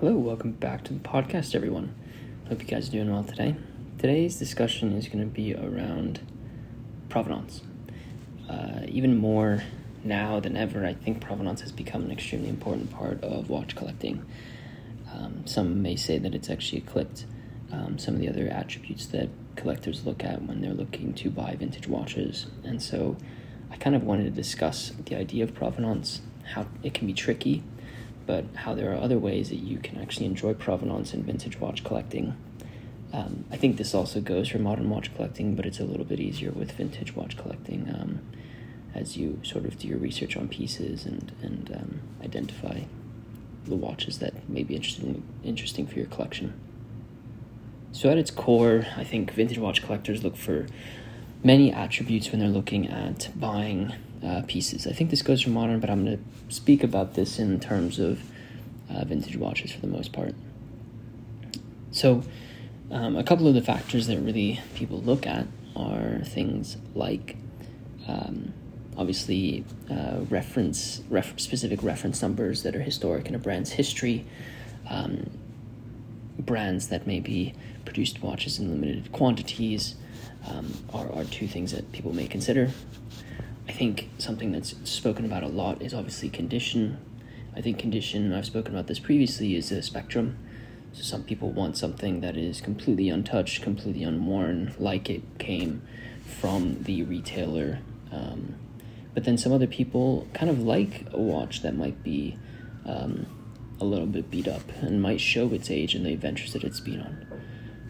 Hello, welcome back to the podcast, everyone. Hope you guys are doing well today. Today's discussion is going to be around provenance. Uh, even more now than ever, I think provenance has become an extremely important part of watch collecting. Um, some may say that it's actually eclipsed um, some of the other attributes that collectors look at when they're looking to buy vintage watches. And so I kind of wanted to discuss the idea of provenance, how it can be tricky, but how there are other ways that you can actually enjoy provenance and vintage watch collecting. Um, I think this also goes for modern watch collecting, but it's a little bit easier with vintage watch collecting um, as you sort of do your research on pieces and, and um, identify the watches that may be interesting, interesting for your collection. So, at its core, I think vintage watch collectors look for many attributes when they're looking at buying uh, pieces. I think this goes for modern, but I'm going to speak about this in terms of uh, vintage watches for the most part. So, um, a couple of the factors that really people look at are things like um, obviously uh, reference ref- specific reference numbers that are historic in a brand's history um, brands that maybe produced watches in limited quantities um, are, are two things that people may consider. I think something that's spoken about a lot is obviously condition. I think condition, I've spoken about this previously, is a spectrum. So some people want something that is completely untouched, completely unworn, like it came from the retailer. Um, but then some other people kind of like a watch that might be um, a little bit beat up and might show its age and the adventures that it's been on.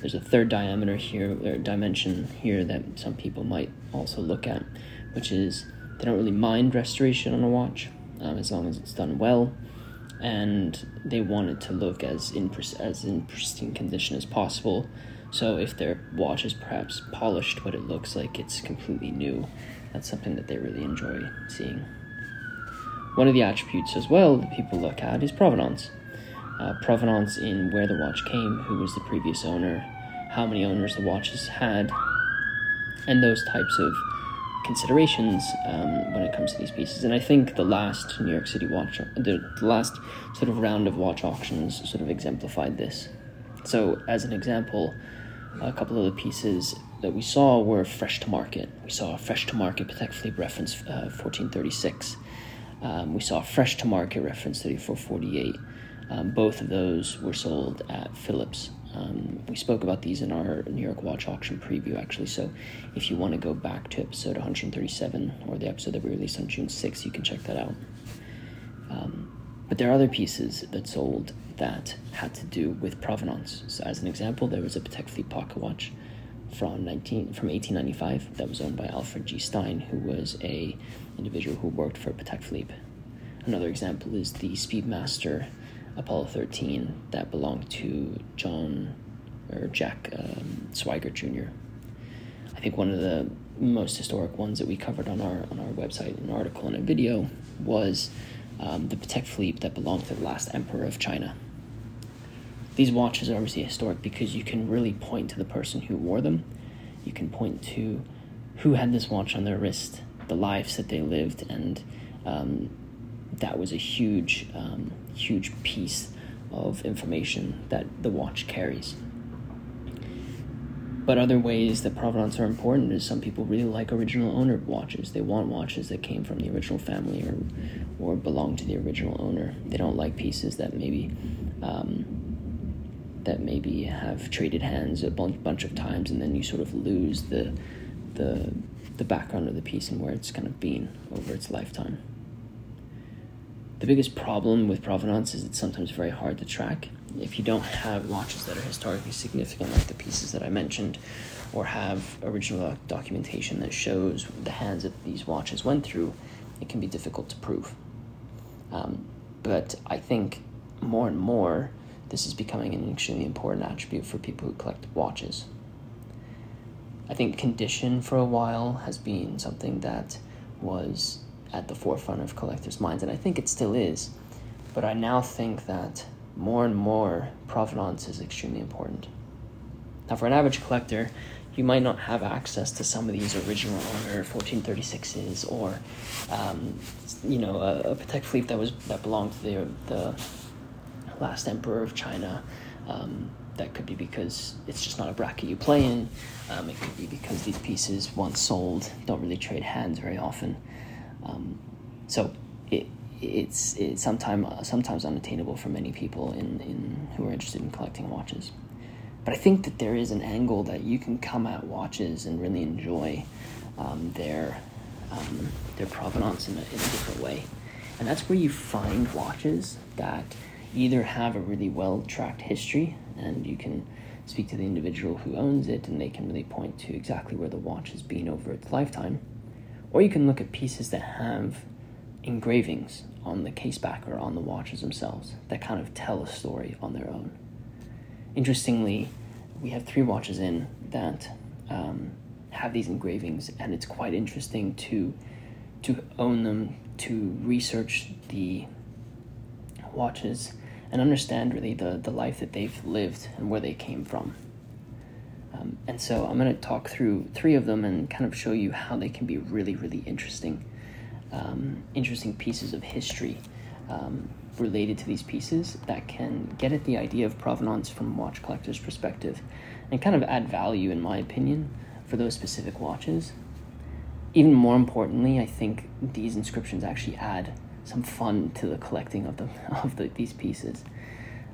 There's a third diameter here, or dimension here that some people might also look at, which is they don't really mind restoration on a watch um, as long as it's done well, and they want it to look as in as in pristine condition as possible. So if their watch is perhaps polished, but it looks like it's completely new, that's something that they really enjoy seeing. One of the attributes as well that people look at is provenance. Uh, provenance in where the watch came, who was the previous owner, how many owners the watch has had, and those types of considerations um, when it comes to these pieces. And I think the last New York City watch, the, last sort of round of watch auctions sort of exemplified this. So, as an example, a couple of the pieces that we saw were fresh to market. We saw a fresh to market Patek Philippe reference uh, 1436. Um, we saw a fresh to market reference 3448. Um, both of those were sold at Phillips. Um, we spoke about these in our New York Watch Auction preview, actually. So, if you want to go back to episode 137 or the episode that we released on June 6th, you can check that out. Um, but there are other pieces that sold that had to do with provenance. So, as an example, there was a Patek Philippe pocket watch from 19 from 1895 that was owned by Alfred G. Stein, who was a individual who worked for Patek Philippe. Another example is the Speedmaster Apollo 13 that belonged to John or Jack um, Jr. I think one of the most historic ones that we covered on our on our website, an article and a video, was um, the Patek Philippe that belonged to the last emperor of China. These watches are obviously historic because you can really point to the person who wore them. You can point to who had this watch on their wrist, the lives that they lived, and um, that was a huge, um, huge piece of information that the watch carries. But other ways that provenance are important is some people really like original owner watches. They want watches that came from the original family or or belong to the original owner. They don't like pieces that maybe um, that maybe have traded hands a bunch, bunch of times and then you sort of lose the the the background of the piece and where it's kind of been over its lifetime. The biggest problem with provenance is it's sometimes very hard to track. If you don't have watches that are historically significant, like the pieces that I mentioned, or have original documentation that shows the hands that these watches went through, it can be difficult to prove. Um, but I think more and more, this is becoming an extremely important attribute for people who collect watches. I think condition for a while has been something that was at the forefront of collectors' minds, and I think it still is. But I now think that more and more provenance is extremely important. Now, for an average collector, you might not have access to some of these original owner 1436s or, um, you know, a, a Patek Philippe that was that belonged to the the last emperor of China. Um, that could be because it's just not a bracket you play in. Um, it could be because these pieces, once sold, don't really trade hands very often. Um, so it it's it's sometimes sometimes unattainable for many people in, in who are interested in collecting watches. But I think that there is an angle that you can come at watches and really enjoy um, their um, their provenance in a, in a different way, and that's where you find watches that either have a really well tracked history and you can speak to the individual who owns it and they can really point to exactly where the watch has been over its lifetime. Or you can look at pieces that have engravings on the caseback or on the watches themselves that kind of tell a story on their own. Interestingly, we have three watches in that um, have these engravings, and it's quite interesting to to own them, to research the watches and understand really the, the life that they've lived and where they came from. Um, and so I'm going to talk through three of them and kind of show you how they can be really, really interesting, um, interesting pieces of history um, related to these pieces that can get at the idea of provenance from watch collector's perspective and kind of add value, in my opinion, for those specific watches. Even more importantly, I think these inscriptions actually add some fun to the collecting of the of the, these pieces.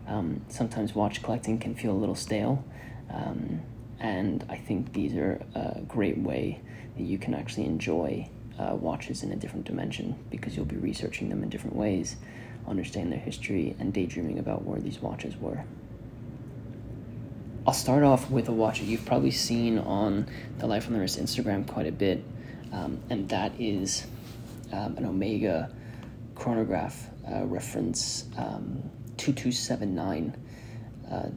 Um, sometimes watch collecting can feel a little stale, um, and I think these are a great way that you can actually enjoy uh, watches in a different dimension because you'll be researching them in different ways, understand their history, and daydreaming about where these watches were. I'll start off with a watch that you've probably seen on the Life on the Wrist Instagram quite a bit, um, and that is um, an Omega chronograph uh, reference um, 2279 uh,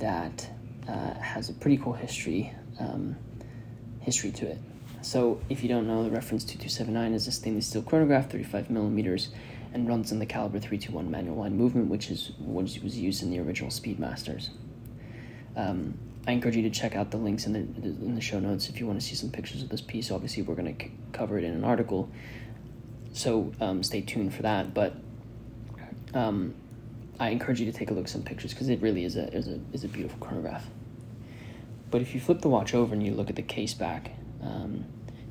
that uh, has a pretty cool history um, history to it. So if you don't know, the reference 2279 is a stainless steel chronograph, 35 millimeters, and runs in the caliber 321 manual wind movement, which is what was used in the original Speedmasters. Um, I encourage you to check out the links in the in the show notes if you want to see some pictures of this piece. Obviously, we're going to c- cover it in an article, so um, stay tuned for that. But um, I encourage you to take a look at some pictures because it really is a, is a is a beautiful chronograph. But if you flip the watch over and you look at the case back, um,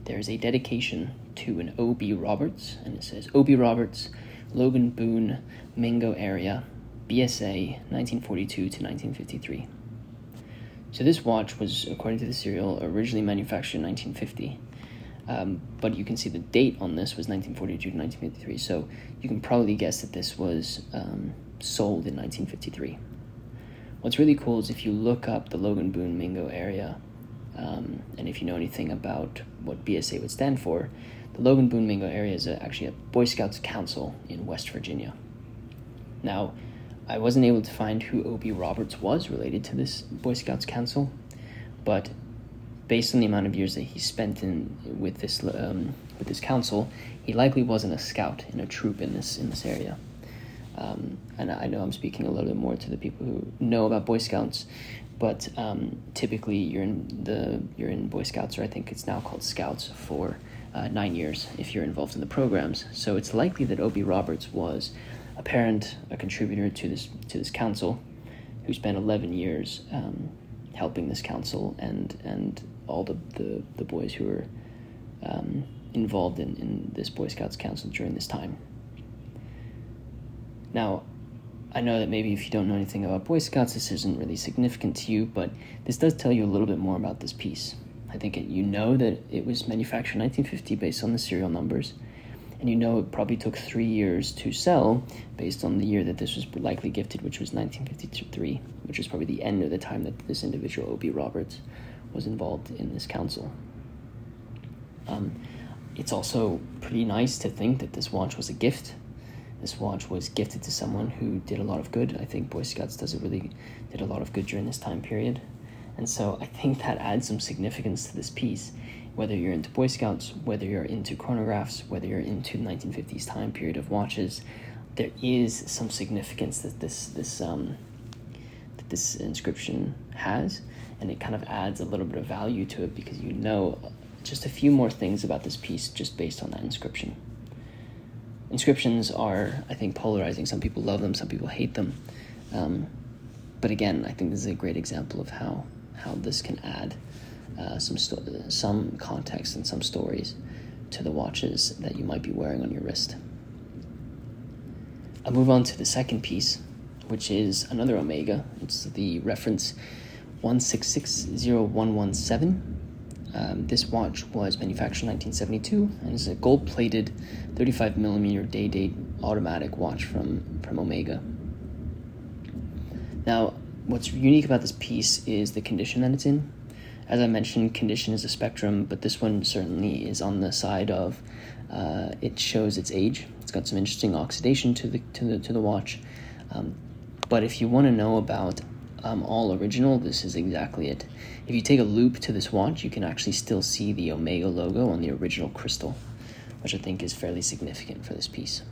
there's a dedication to an O.B. Roberts, and it says O.B. Roberts, Logan Boone, Mingo area, BSA, 1942 to 1953. So this watch was, according to the serial, originally manufactured in 1950. Um, but you can see the date on this was 1942 to 1953, so you can probably guess that this was um, sold in 1953. What's really cool is if you look up the Logan Boone Mingo area, um, and if you know anything about what BSA would stand for, the Logan Boone Mingo area is a, actually a Boy Scouts Council in West Virginia. Now, I wasn't able to find who O.B. Roberts was related to this Boy Scouts Council, but based on the amount of years that he spent in with this um, with this council, he likely wasn't a scout in a troop in this in this area. Um, and I know I'm speaking a little bit more to the people who know about Boy Scouts, but um, typically you're in the you're in Boy Scouts, or I think it's now called Scouts, for uh, nine years if you're involved in the programs. So it's likely that O.B. Roberts was a parent, a contributor to this to this council, who spent 11 years um, helping this council and and all the, the, the boys who were um, involved in, in this Boy Scouts Council during this time. Now, I know that maybe if you don't know anything about Boy Scouts, this isn't really significant to you, but this does tell you a little bit more about this piece. I think it, you know that it was manufactured in 1950 based on the serial numbers, and you know it probably took three years to sell based on the year that this was likely gifted, which was 1953, which is probably the end of the time that this individual, O.B. Roberts, was involved in this council. Um, it's also pretty nice to think that this watch was a gift. This watch was gifted to someone who did a lot of good. I think Boy Scouts does a really did a lot of good during this time period, and so I think that adds some significance to this piece. Whether you're into Boy Scouts, whether you're into chronographs, whether you're into the 1950s time period of watches, there is some significance that this this um, that this inscription has, and it kind of adds a little bit of value to it because you know just a few more things about this piece just based on that inscription. Inscriptions are, I think, polarizing. Some people love them, some people hate them. Um, but again, I think this is a great example of how how this can add uh, some sto- some context and some stories to the watches that you might be wearing on your wrist. I'll move on to the second piece, which is another Omega. It's the reference 1660117. Um, this watch was manufactured in 1972 and is a gold plated 35 millimeter day date automatic watch from, from Omega. Now, what's unique about this piece is the condition that it's in. As I mentioned, condition is a spectrum, but this one certainly is on the side of uh, it shows its age. It's got some interesting oxidation to the to the to the watch. Um, but if you want to know about um, all original, this is exactly it. If you take a loupe to this watch, you can actually still see the Omega logo on the original crystal, which I think is fairly significant for this piece.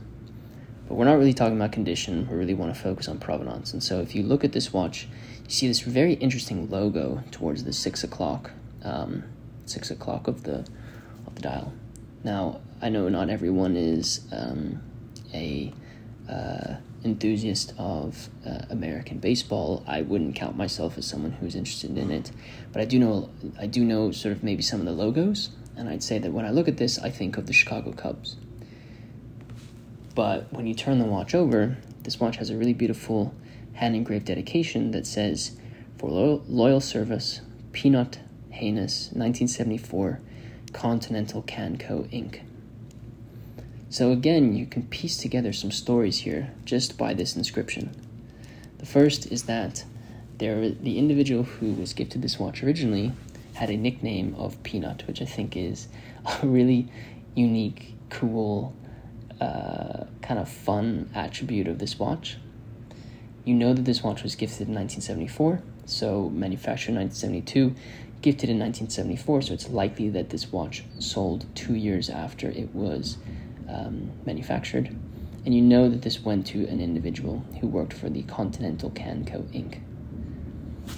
But we're not really talking about condition, we really want to focus on provenance. And so if you look at this watch, you see this very interesting logo towards the six o'clock, um, six o'clock of the of the dial. Now, I know not everyone is um, a uh, enthusiast of uh, American baseball. I wouldn't count myself as someone who's interested in it, but I do know I do know sort of maybe some of the logos, and I'd say that when I look at this, I think of the Chicago Cubs. But when you turn the watch over, this watch has a really beautiful hand engraved dedication that says, "For loyal, loyal service, Peanut Haynes, 1974, Continental Can Co. Inc." So again, you can piece together some stories here just by this inscription. The first is that there, the individual who was gifted this watch originally had a nickname of Peanut, which I think is a really unique, cool, uh, kind of fun attribute of this watch. You know that this watch was gifted in 1974, so manufactured in 1972, gifted in 1974, so it's likely that this watch sold two years after it was um, manufactured, and you know that this went to an individual who worked for the Continental Can Co. Inc.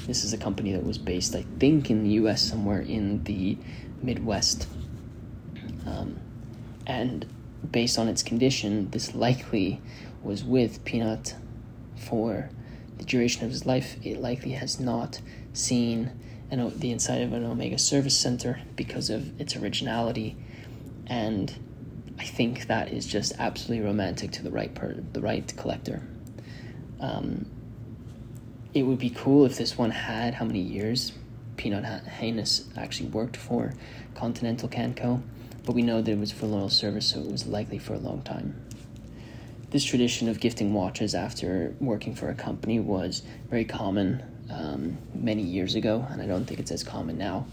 This is a company that was based, I think, in the US somewhere in the Midwest. Um, and based on its condition, this likely was with Peanut for the duration of his life. It likely has not seen an, the inside of an Omega service center because of its originality and I think that is just absolutely romantic to the right per the right collector. Um, it would be cool if this one had how many years Peanut Haynes actually worked for Continental Can Co., but we know that it was for loyal service, so it was likely for a long time. This tradition of gifting watches after working for a company was very common um, many years ago, and I don't think it's as common now.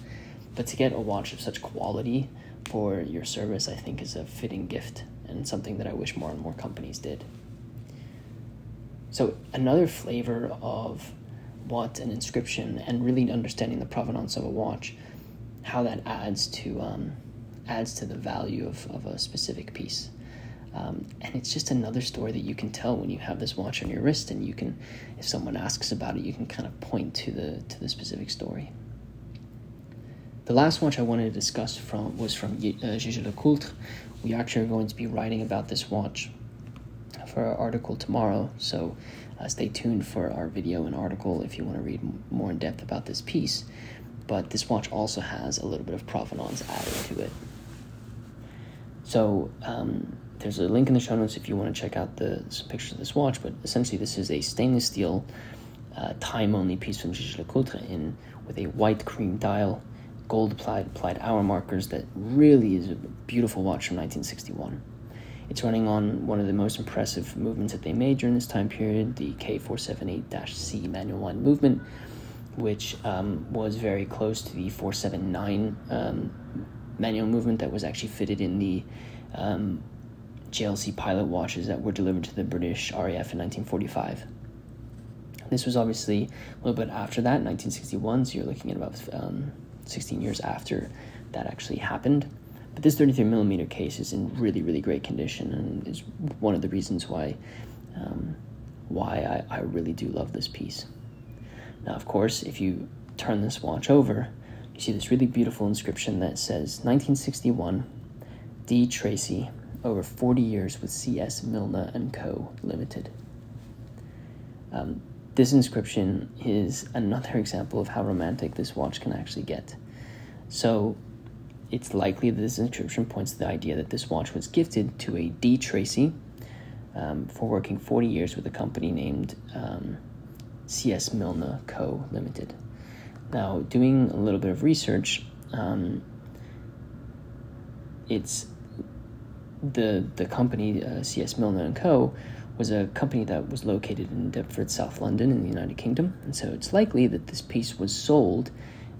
But to get a watch of such quality for your service, I think, is a fitting gift and something that I wish more and more companies did. So, another flavor of what an inscription and really understanding the provenance of a watch, how that adds to um, adds to the value of, of a specific piece. Um, and it's just another story that you can tell when you have this watch on your wrist, and you can, if someone asks about it, you can kind of point to the to the specific story. The last watch I wanted to discuss from was from uh, Jaeger LeCoultre. We actually are going to be writing about this watch for our article tomorrow, so uh, stay tuned for our video and article if you want to read more in depth about this piece. But this watch also has a little bit of provenance added to it. So um, there's a link in the show notes if you want to check out the some pictures of this watch. But essentially, this is a stainless steel uh, time only piece from Jaeger LeCoultre in with a white cream dial gold applied, applied hour markers that really is a beautiful watch from 1961. It's running on one of the most impressive movements that they made during this time period, the K478-C manual wind movement, which um, was very close to the 479 um, manual movement that was actually fitted in the um, JLC pilot watches that were delivered to the British RAF in 1945. This was obviously a little bit after that, 1961, so you're looking at about um, 16 years after that actually happened. But this 33 millimeter case is in really, really great condition, and is one of the reasons why um, why I, I really do love this piece. Now, of course, if you turn this watch over, you see this really beautiful inscription that says 1961 D. Tracy, over 40 years with C.S. Milne and Co. Limited. Um, this inscription is another example of how romantic this watch can actually get. So, it's likely that this inscription points to the idea that this watch was gifted to a D. Tracy um, for working 40 years with a company named um, C.S. Milne Co. Limited. Now, doing a little bit of research, um, it's the the company uh, C.S. Milne and Co. was a company that was located in Deptford, South London, in the United Kingdom, and so it's likely that this piece was sold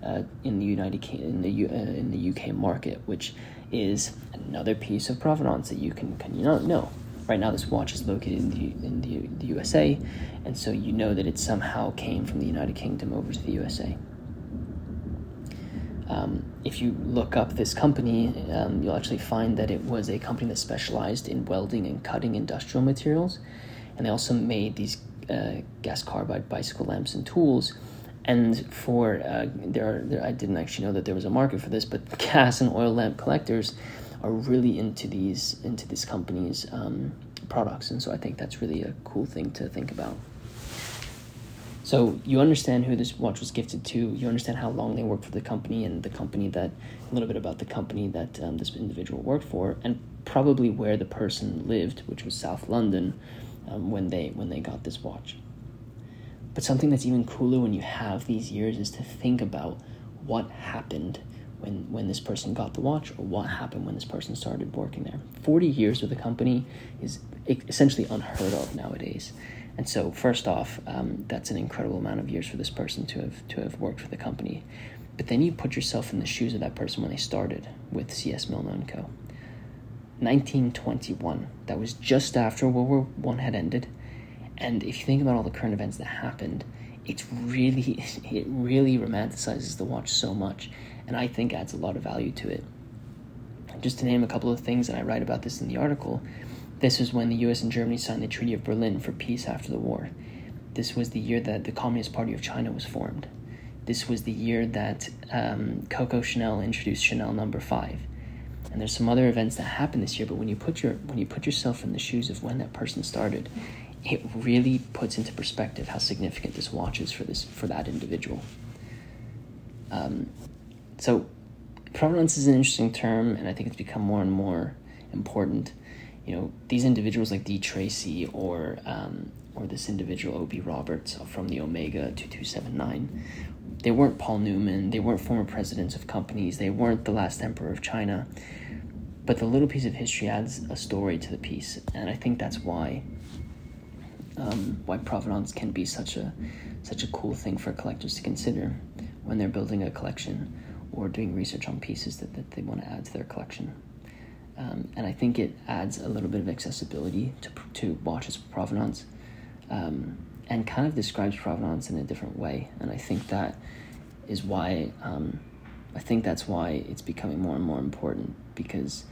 uh, in the United in the uh, in the UK market, which is another piece of provenance that you can can you not know. Right now, this watch is located in the in the, the USA, and so you know that it somehow came from the United Kingdom over to the USA. Um, if you look up this company, um, you'll actually find that it was a company that specialized in welding and cutting industrial materials, and they also made these uh, gas carbide bicycle lamps and tools. And for uh, there, are, there, I didn't actually know that there was a market for this, but gas and oil lamp collectors are really into these into this company's um, products, and so I think that's really a cool thing to think about. So you understand who this watch was gifted to. You understand how long they worked for the company and the company that a little bit about the company that um, this individual worked for, and probably where the person lived, which was South London, um, when they when they got this watch. But something that's even cooler when you have these years is to think about what happened when when this person got the watch or what happened when this person started working there. 40 years with the company is essentially unheard of nowadays. And so, first off, um, that's an incredible amount of years for this person to have to have worked for the company. But then you put yourself in the shoes of that person when they started with CS Milne Co. 1921. That was just after World War One had ended, and if you think about all the current events that happened, it's really it really romanticizes the watch so much, and I think adds a lot of value to it. Just to name a couple of things, and I write about this in the article. This was when the US and Germany signed the Treaty of Berlin for peace after the war. This was the year that the Communist Party of China was formed. This was the year that um, Coco Chanel introduced Chanel Number no. Five. And there's some other events that happened this year, but when you put your when you put yourself in the shoes of when that person started, it really puts into perspective how significant this watch is for this for that individual. Um, so, provenance is an interesting term, and I think it's become more and more important you know these individuals like D Tracy or um, or this individual O.B. Roberts from the Omega 2279 they weren't Paul Newman they weren't former presidents of companies they weren't the last emperor of China but the little piece of history adds a story to the piece and I think that's why um, why provenance can be such a such a cool thing for collectors to consider when they're building a collection or doing research on pieces that, that they want to add to their collection. Um, and I think it adds a little bit of accessibility to, to watches provenance um, and kind of describes provenance in a different way. And I think that is why, um, I think that's why it's becoming more and more important because,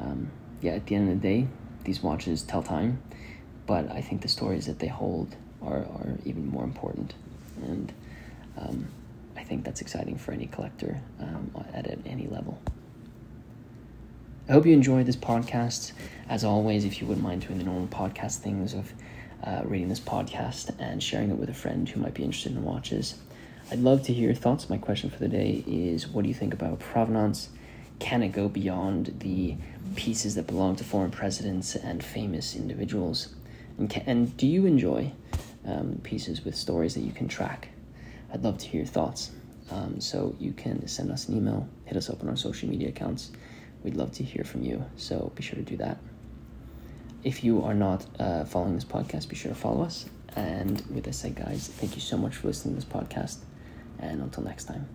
um, yeah, at the end of the day, these watches tell time, but I think the stories that they hold are, are even more important. And um, I think that's exciting for any collector um, at, at any level. I hope you enjoyed this podcast. As always, if you wouldn't mind doing the normal podcast things of uh, reading this podcast and sharing it with a friend who might be interested in watches, I'd love to hear your thoughts. My question for the day is what do you think about provenance? Can it go beyond the pieces that belong to foreign presidents and famous individuals? And, can, and do you enjoy um, pieces with stories that you can track? I'd love to hear your thoughts. Um, so you can send us an email, hit us up on our social media accounts We'd love to hear from you, so be sure to do that. If you are not uh, following this podcast, be sure to follow us. And with this said, guys, thank you so much for listening to this podcast. And until next time.